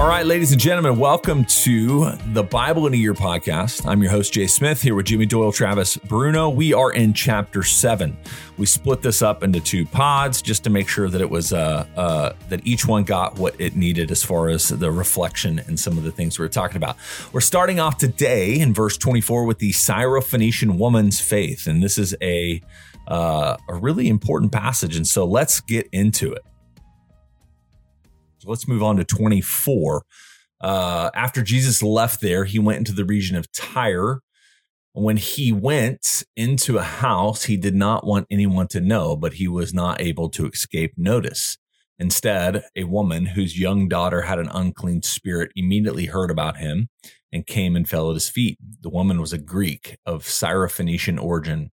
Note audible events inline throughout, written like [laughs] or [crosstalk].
All right, ladies and gentlemen, welcome to the Bible in a Year podcast. I'm your host, Jay Smith, here with Jimmy Doyle, Travis Bruno. We are in chapter seven. We split this up into two pods just to make sure that it was uh, uh, that each one got what it needed as far as the reflection and some of the things we are talking about. We're starting off today in verse 24 with the Syrophoenician woman's faith, and this is a uh, a really important passage. And so let's get into it. So let's move on to 24. Uh, after Jesus left there, he went into the region of Tyre. When he went into a house, he did not want anyone to know, but he was not able to escape notice. Instead, a woman whose young daughter had an unclean spirit immediately heard about him and came and fell at his feet. The woman was a Greek of Syrophoenician origin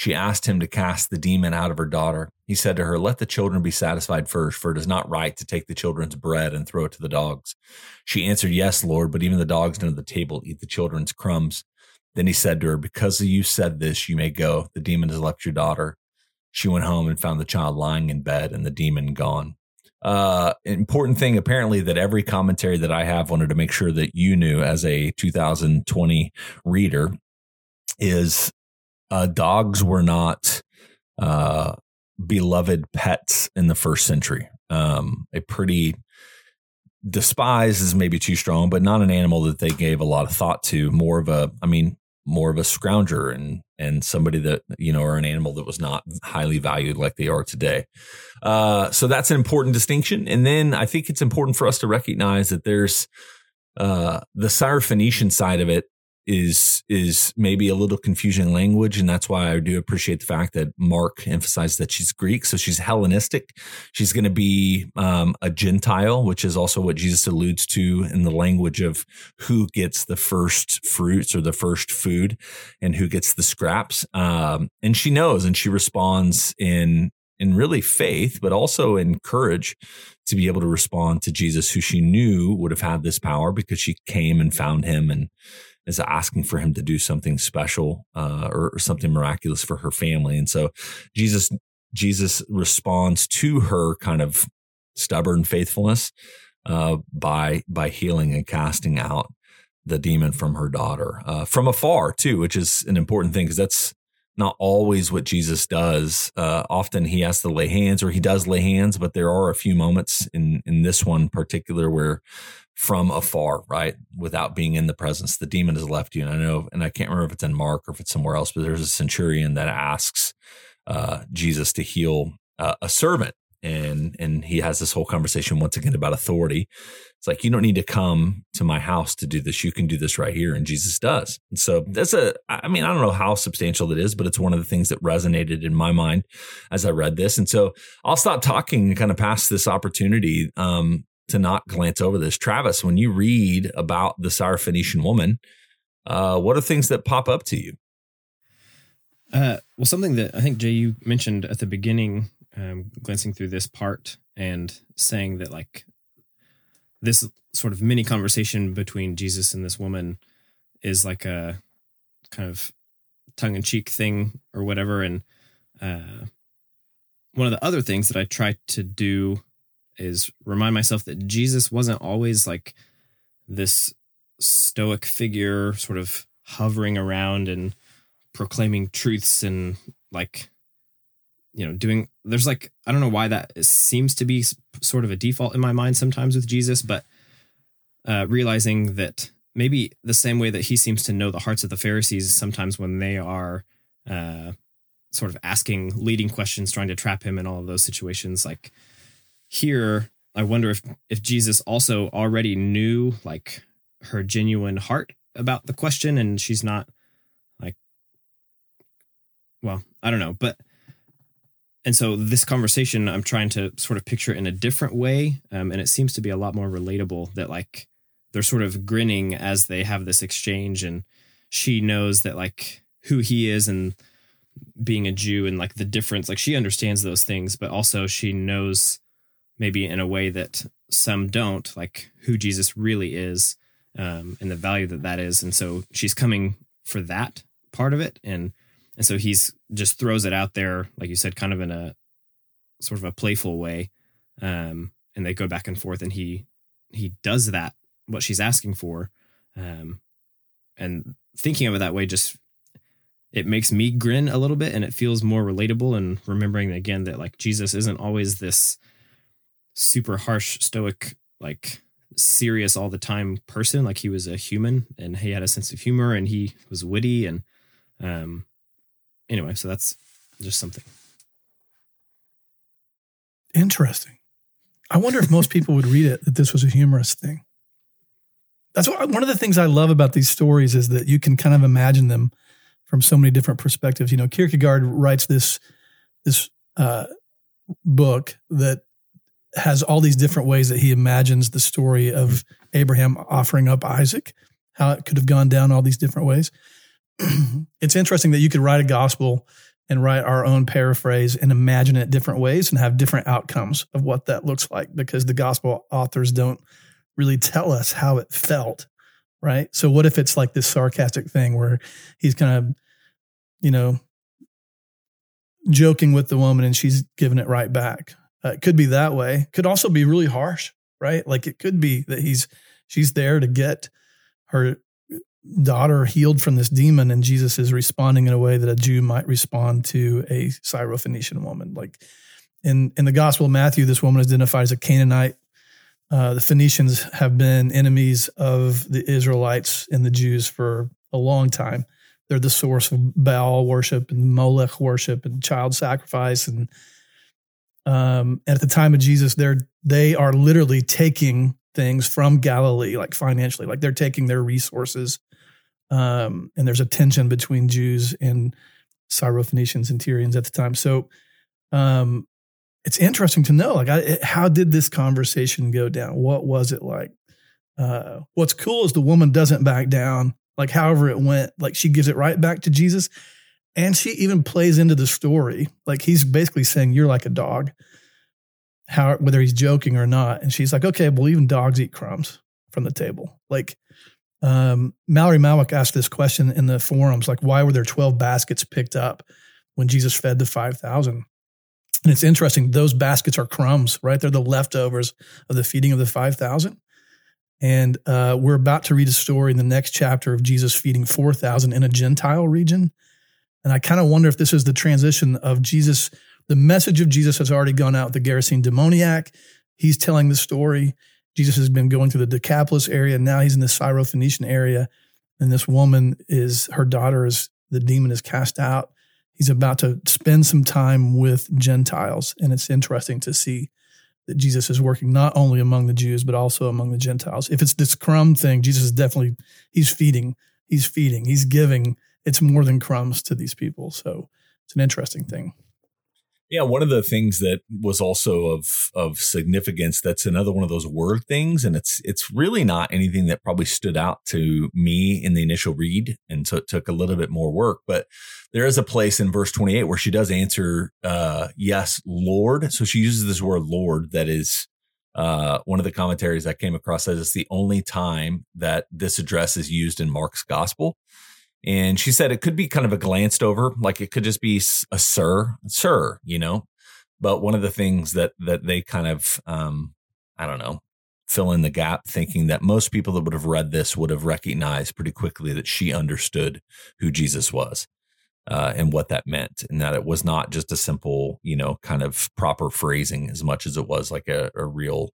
she asked him to cast the demon out of her daughter. He said to her, Let the children be satisfied first, for it is not right to take the children's bread and throw it to the dogs. She answered, Yes, Lord, but even the dogs under the table eat the children's crumbs. Then he said to her, Because you said this, you may go. The demon has left your daughter. She went home and found the child lying in bed and the demon gone. Uh, important thing apparently that every commentary that I have wanted to make sure that you knew as a 2020 reader is uh, dogs were not uh, beloved pets in the first century. Um, a pretty despised is maybe too strong, but not an animal that they gave a lot of thought to. More of a, I mean, more of a scrounger and and somebody that you know or an animal that was not highly valued like they are today. Uh, so that's an important distinction. And then I think it's important for us to recognize that there's uh, the Syrophoenician side of it is is maybe a little confusing language and that's why I do appreciate the fact that Mark emphasized that she's Greek so she's Hellenistic. She's going to be um, a Gentile which is also what Jesus alludes to in the language of who gets the first fruits or the first food and who gets the scraps. Um, and she knows and she responds in in really faith, but also in courage to be able to respond to Jesus, who she knew would have had this power because she came and found him and is asking for him to do something special uh, or, or something miraculous for her family. And so Jesus Jesus responds to her kind of stubborn faithfulness uh, by by healing and casting out the demon from her daughter uh, from afar too, which is an important thing because that's not always what Jesus does. Uh, often he has to lay hands, or he does lay hands, but there are a few moments in in this one particular where from afar, right? Without being in the presence. The demon has left you. And I know, and I can't remember if it's in Mark or if it's somewhere else, but there's a centurion that asks uh, Jesus to heal uh, a servant. And and he has this whole conversation once again about authority. It's like you don't need to come to my house to do this. You can do this right here, and Jesus does. And so that's a. I mean, I don't know how substantial it is, but it's one of the things that resonated in my mind as I read this. And so I'll stop talking and kind of pass this opportunity um, to not glance over this. Travis, when you read about the Syrophoenician woman, uh, what are things that pop up to you? Uh, well, something that I think Jay you mentioned at the beginning, um, glancing through this part and saying that like this sort of mini conversation between Jesus and this woman is like a kind of tongue in cheek thing or whatever. And uh, one of the other things that I try to do is remind myself that Jesus wasn't always like this stoic figure sort of hovering around and proclaiming truths and like you know doing there's like i don't know why that seems to be sort of a default in my mind sometimes with jesus but uh realizing that maybe the same way that he seems to know the hearts of the pharisees sometimes when they are uh sort of asking leading questions trying to trap him in all of those situations like here i wonder if if jesus also already knew like her genuine heart about the question and she's not like well i don't know but and so this conversation i'm trying to sort of picture in a different way um, and it seems to be a lot more relatable that like they're sort of grinning as they have this exchange and she knows that like who he is and being a jew and like the difference like she understands those things but also she knows maybe in a way that some don't, like who Jesus really is um, and the value that that is. And so she's coming for that part of it, and and so he's just throws it out there, like you said, kind of in a sort of a playful way, um, and they go back and forth, and he he does that what she's asking for. Um and thinking of it that way just it makes me grin a little bit and it feels more relatable and remembering again that like Jesus isn't always this super harsh stoic like serious all the time person. Like he was a human and he had a sense of humor and he was witty and um anyway so that's just something interesting i wonder if most people would read it that this was a humorous thing that's what, one of the things i love about these stories is that you can kind of imagine them from so many different perspectives. You know, Kierkegaard writes this this uh, book that has all these different ways that he imagines the story of Abraham offering up Isaac, how it could have gone down all these different ways. [clears throat] it's interesting that you could write a gospel and write our own paraphrase and imagine it different ways and have different outcomes of what that looks like because the gospel authors don't really tell us how it felt right? So what if it's like this sarcastic thing where he's kind of, you know, joking with the woman and she's giving it right back. Uh, it could be that way. Could also be really harsh, right? Like it could be that he's she's there to get her daughter healed from this demon and Jesus is responding in a way that a Jew might respond to a Syrophoenician woman. Like in in the Gospel of Matthew, this woman is identified as a Canaanite uh, the Phoenicians have been enemies of the Israelites and the Jews for a long time. They're the source of Baal worship and Molech worship and child sacrifice. And, um, at the time of Jesus, they're they are literally taking things from Galilee, like financially, like they're taking their resources. Um, and there's a tension between Jews and Syrophoenicians and Tyrians at the time. So, um, it's interesting to know like I, how did this conversation go down what was it like uh, what's cool is the woman doesn't back down like however it went like she gives it right back to jesus and she even plays into the story like he's basically saying you're like a dog how whether he's joking or not and she's like okay well even dogs eat crumbs from the table like um, mallory malwick asked this question in the forums like why were there 12 baskets picked up when jesus fed the 5000 and it's interesting, those baskets are crumbs, right? They're the leftovers of the feeding of the 5,000. And uh, we're about to read a story in the next chapter of Jesus feeding 4,000 in a Gentile region. And I kind of wonder if this is the transition of Jesus. The message of Jesus has already gone out the Gerasene demoniac. He's telling the story. Jesus has been going through the Decapolis area. Now he's in the Syrophoenician area. And this woman is, her daughter is, the demon is cast out he's about to spend some time with Gentiles. And it's interesting to see that Jesus is working not only among the Jews, but also among the Gentiles. If it's this crumb thing, Jesus is definitely, he's feeding, he's feeding, he's giving. It's more than crumbs to these people. So it's an interesting thing. Yeah, one of the things that was also of of significance that's another one of those word things and it's it's really not anything that probably stood out to me in the initial read and so it took a little bit more work, but there is a place in verse 28 where she does answer uh yes, Lord. So she uses this word Lord that is uh, one of the commentaries I came across says it's the only time that this address is used in Mark's gospel. And she said it could be kind of a glanced over, like it could just be a sir, sir, you know. But one of the things that that they kind of, um, I don't know, fill in the gap, thinking that most people that would have read this would have recognized pretty quickly that she understood who Jesus was. Uh, and what that meant, and that it was not just a simple, you know, kind of proper phrasing as much as it was like a, a real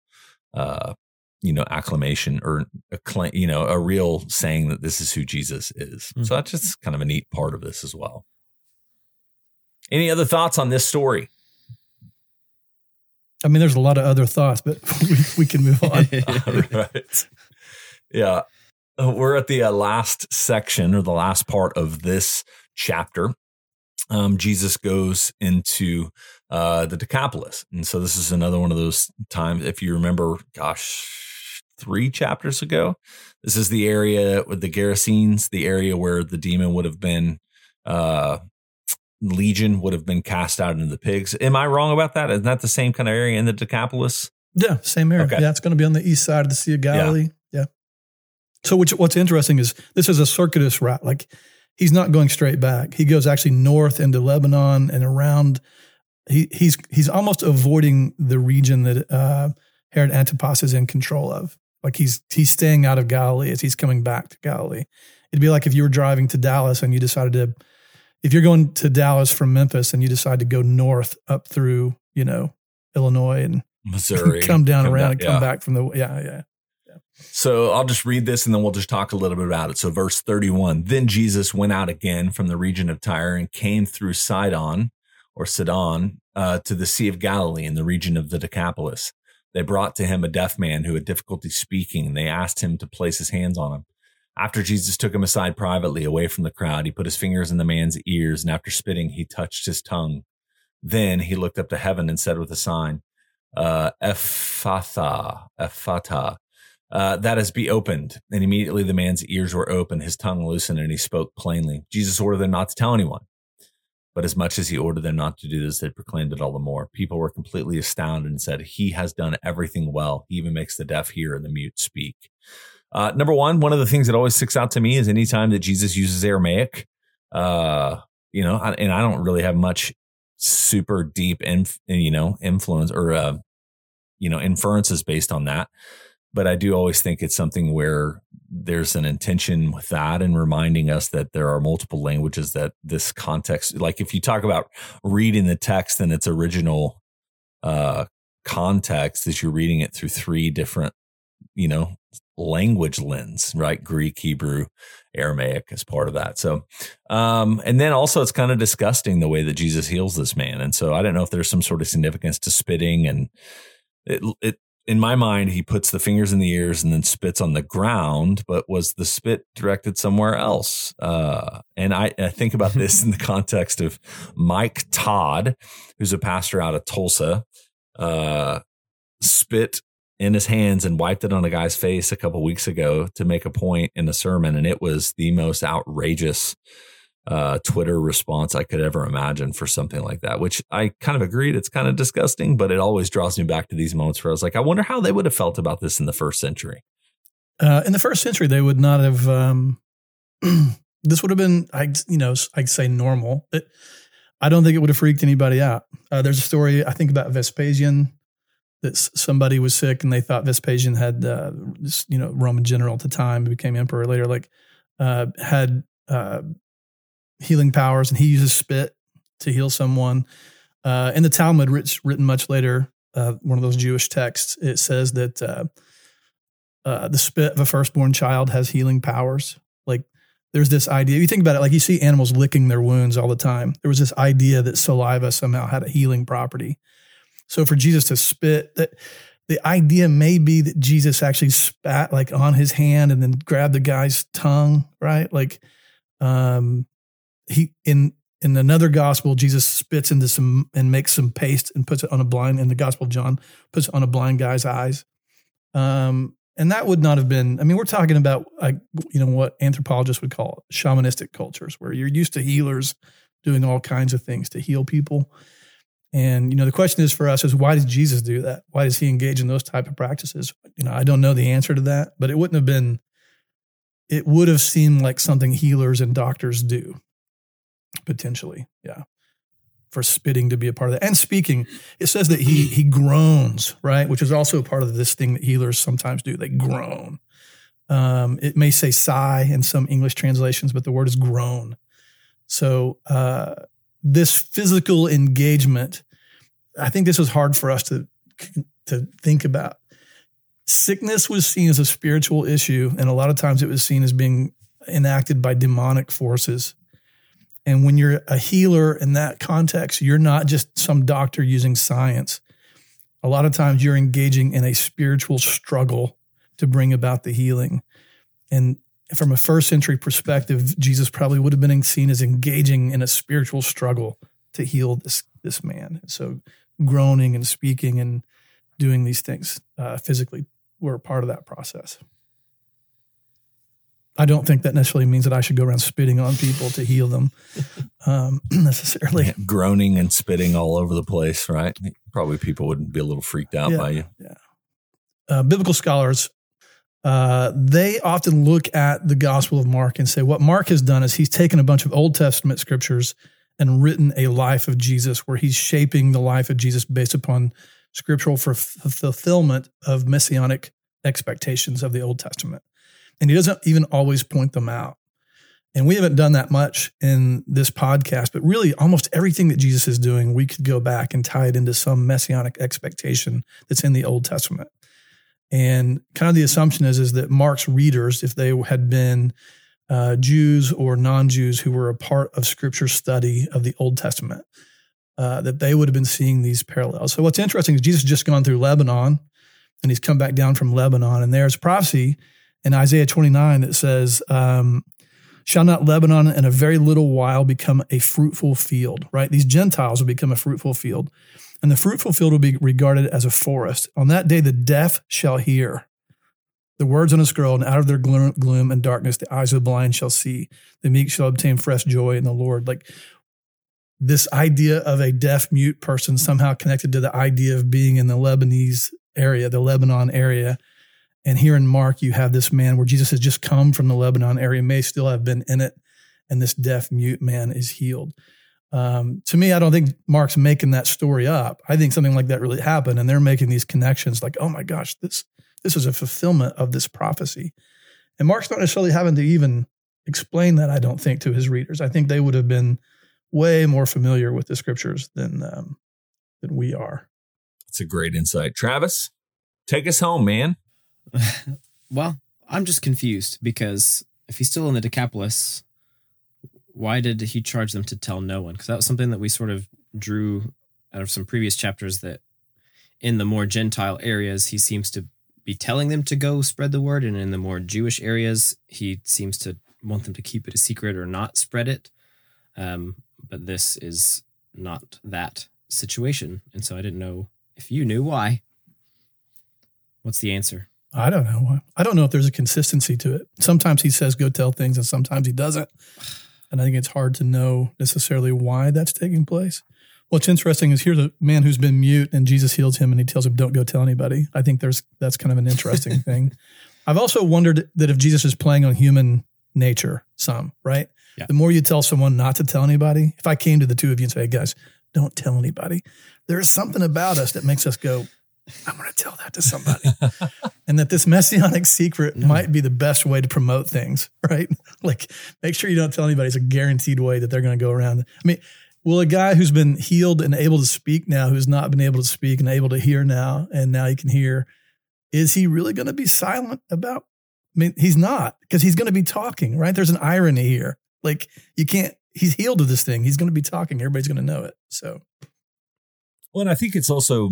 uh, you know acclamation or a claim, you know a real saying that this is who Jesus is. Mm-hmm. So that's just kind of a neat part of this as well. Any other thoughts on this story? I mean, there's a lot of other thoughts, but [laughs] we, we can move on. [laughs] right. Yeah. Uh, we're at the uh, last section or the last part of this chapter. Um, Jesus goes into uh, the Decapolis. And so this is another one of those times, if you remember, gosh, three chapters ago. This is the area with the Gerasenes, the area where the demon would have been, uh, Legion would have been cast out into the pigs. Am I wrong about that? Isn't that the same kind of area in the Decapolis? Yeah, same area. Okay. Yeah, it's going to be on the east side of the Sea of Galilee. Yeah. yeah. So, which what's interesting is this is a circuitous route. Like he's not going straight back. He goes actually north into Lebanon and around. He he's he's almost avoiding the region that uh, Herod Antipas is in control of like he's he's staying out of Galilee as he's coming back to Galilee. It'd be like if you were driving to Dallas and you decided to, if you're going to Dallas from Memphis and you decide to go north up through, you know, Illinois and Missouri, [laughs] come down come around down, and come yeah. back from the yeah yeah. So I'll just read this and then we'll just talk a little bit about it. So, verse 31 Then Jesus went out again from the region of Tyre and came through Sidon or Sidon uh, to the Sea of Galilee in the region of the Decapolis. They brought to him a deaf man who had difficulty speaking, and they asked him to place his hands on him. After Jesus took him aside privately away from the crowd, he put his fingers in the man's ears, and after spitting, he touched his tongue. Then he looked up to heaven and said with a sign, uh, Ephphatha, Ephphatha, uh, that is, be opened. And immediately the man's ears were open, his tongue loosened, and he spoke plainly. Jesus ordered them not to tell anyone. But as much as he ordered them not to do this, they proclaimed it all the more. People were completely astounded and said, He has done everything well. He even makes the deaf hear and the mute speak. Uh, number one, one of the things that always sticks out to me is anytime that Jesus uses Aramaic, uh, you know, and I don't really have much super deep, inf- you know, influence or, uh, you know, inferences based on that. But I do always think it's something where there's an intention with that and reminding us that there are multiple languages that this context, like if you talk about reading the text in its original uh, context, is you're reading it through three different, you know, language lens, right? Greek, Hebrew, Aramaic as part of that. So, um, and then also it's kind of disgusting the way that Jesus heals this man. And so I don't know if there's some sort of significance to spitting and it, it, in my mind, he puts the fingers in the ears and then spits on the ground, but was the spit directed somewhere else? Uh, and I, I think about [laughs] this in the context of Mike Todd, who's a pastor out of Tulsa, uh, spit in his hands and wiped it on a guy's face a couple weeks ago to make a point in a sermon. And it was the most outrageous uh, Twitter response I could ever imagine for something like that, which I kind of agreed. It's kind of disgusting, but it always draws me back to these moments where I was like, I wonder how they would have felt about this in the first century. Uh, in the first century, they would not have. Um, [clears throat] this would have been, I you know, I'd say normal. It, I don't think it would have freaked anybody out. Uh, there's a story I think about Vespasian that somebody was sick and they thought Vespasian had, uh, you know, Roman general at the time, became emperor later, like uh, had uh, healing powers, and he uses spit to heal someone. Uh, in the Talmud, writ- written much later, uh, one of those Jewish texts, it says that uh, uh, the spit of a firstborn child has healing powers. Like there's this idea. You think about it, like you see animals licking their wounds all the time. There was this idea that saliva somehow had a healing property. So for Jesus to spit, that the idea may be that Jesus actually spat like on his hand and then grabbed the guy's tongue, right? Like, um, he in in another gospel, Jesus spits into some and makes some paste and puts it on a blind. In the Gospel of John, puts it on a blind guy's eyes. Um, and that would not have been. I mean, we're talking about like you know what anthropologists would call shamanistic cultures, where you're used to healers doing all kinds of things to heal people. And you know, the question is for us is why did Jesus do that? Why does he engage in those type of practices? You know, I don't know the answer to that, but it wouldn't have been. It would have seemed like something healers and doctors do, potentially. Yeah, for spitting to be a part of that and speaking. It says that he he groans, right, which is also a part of this thing that healers sometimes do. They groan. Um, it may say sigh in some English translations, but the word is groan. So uh, this physical engagement, I think this was hard for us to to think about. Sickness was seen as a spiritual issue, and a lot of times it was seen as being enacted by demonic forces. And when you're a healer in that context, you're not just some doctor using science. A lot of times you're engaging in a spiritual struggle to bring about the healing. And from a first century perspective, Jesus probably would have been seen as engaging in a spiritual struggle to heal this this man. So groaning and speaking and doing these things uh, physically were part of that process. I don't think that necessarily means that I should go around spitting on people to heal them um, [clears throat] necessarily. Groaning and spitting all over the place, right? Probably people wouldn't be a little freaked out Yeah. by you. uh, biblical scholars uh, they often look at the Gospel of Mark and say what Mark has done is he's taken a bunch of Old Testament scriptures and written a life of Jesus where he's shaping the life of Jesus based upon scriptural f- fulfillment of messianic expectations of the Old Testament. And he doesn't even always point them out. And we haven't done that much in this podcast, but really almost everything that Jesus is doing, we could go back and tie it into some messianic expectation that's in the Old Testament. And kind of the assumption is, is that Mark's readers, if they had been uh, Jews or non Jews who were a part of scripture study of the Old Testament, uh, that they would have been seeing these parallels. So, what's interesting is Jesus just gone through Lebanon and he's come back down from Lebanon, and there's prophecy in Isaiah 29 that says, um, Shall not Lebanon in a very little while become a fruitful field, right? These Gentiles will become a fruitful field, and the fruitful field will be regarded as a forest. On that day, the deaf shall hear the words on a scroll, and out of their gloom, gloom and darkness, the eyes of the blind shall see. The meek shall obtain fresh joy in the Lord. Like this idea of a deaf mute person somehow connected to the idea of being in the Lebanese area, the Lebanon area. And here in Mark, you have this man where Jesus has just come from the Lebanon area, may still have been in it, and this deaf mute man is healed. Um, to me, I don't think Mark's making that story up. I think something like that really happened, and they're making these connections like, oh my gosh, this this is a fulfillment of this prophecy. And Mark's not necessarily having to even explain that, I don't think, to his readers. I think they would have been way more familiar with the scriptures than um, than we are. That's a great insight. Travis, take us home, man. Well, I'm just confused because if he's still in the Decapolis, why did he charge them to tell no one? Because that was something that we sort of drew out of some previous chapters that in the more Gentile areas, he seems to be telling them to go spread the word. And in the more Jewish areas, he seems to want them to keep it a secret or not spread it. Um, but this is not that situation. And so I didn't know if you knew why, what's the answer? I don't know. I don't know if there's a consistency to it. Sometimes he says go tell things and sometimes he doesn't. And I think it's hard to know necessarily why that's taking place. What's interesting is here's a man who's been mute and Jesus heals him and he tells him, don't go tell anybody. I think there's that's kind of an interesting [laughs] thing. I've also wondered that if Jesus is playing on human nature some, right? Yeah. The more you tell someone not to tell anybody, if I came to the two of you and say, hey guys, don't tell anybody, there's something about us that makes us go, I'm going to tell that to somebody. [laughs] and that this messianic secret no. might be the best way to promote things, right? [laughs] Like, make sure you don't tell anybody. It's a guaranteed way that they're going to go around. I mean, will a guy who's been healed and able to speak now, who's not been able to speak and able to hear now, and now he can hear, is he really going to be silent about? I mean, he's not because he's going to be talking, right? There's an irony here. Like, you can't, he's healed of this thing. He's going to be talking. Everybody's going to know it. So, well, and I think it's also,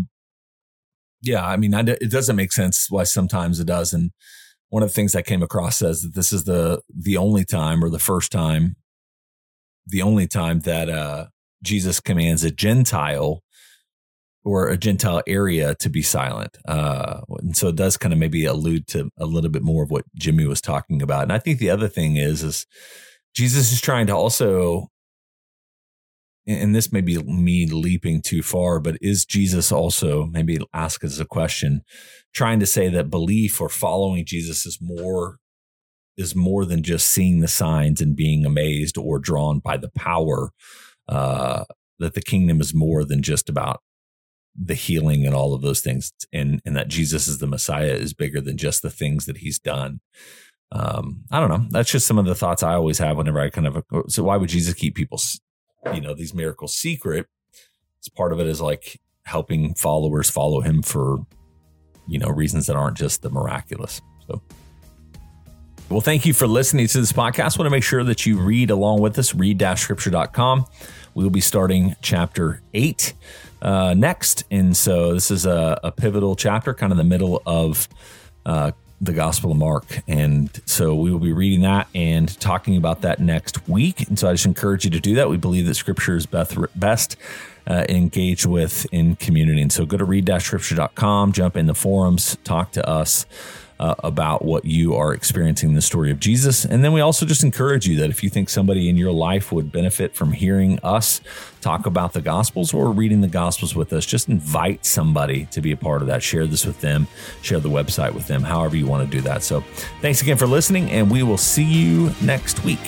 yeah, I mean, I, it doesn't make sense why sometimes it does. And one of the things I came across says that this is the the only time or the first time, the only time that uh, Jesus commands a Gentile or a Gentile area to be silent. Uh, and so it does kind of maybe allude to a little bit more of what Jimmy was talking about. And I think the other thing is, is Jesus is trying to also and this may be me leaping too far, but is Jesus also, maybe ask as a question, trying to say that belief or following Jesus is more is more than just seeing the signs and being amazed or drawn by the power uh, that the kingdom is more than just about the healing and all of those things and and that Jesus is the Messiah is bigger than just the things that he's done. Um, I don't know. That's just some of the thoughts I always have whenever I kind of so why would Jesus keep people you know these miracles secret it's part of it is like helping followers follow him for you know reasons that aren't just the miraculous. So well thank you for listening to this podcast. I want to make sure that you read along with us read-scripture.com we will be starting chapter 8 uh, next. And so this is a, a pivotal chapter kind of the middle of uh, the Gospel of Mark. And so we will be reading that and talking about that next week. And so I just encourage you to do that. We believe that Scripture is best, best uh, engaged with in community. And so go to read-scripture.com, jump in the forums, talk to us uh, about what you are experiencing in the story of Jesus. And then we also just encourage you that if you think somebody in your life would benefit from hearing us talk about the Gospels or reading the Gospels with us, just invite somebody to be a part of that. Share this with them, share the website with them, however you want to do that. So thanks again for listening, and we will see you next week.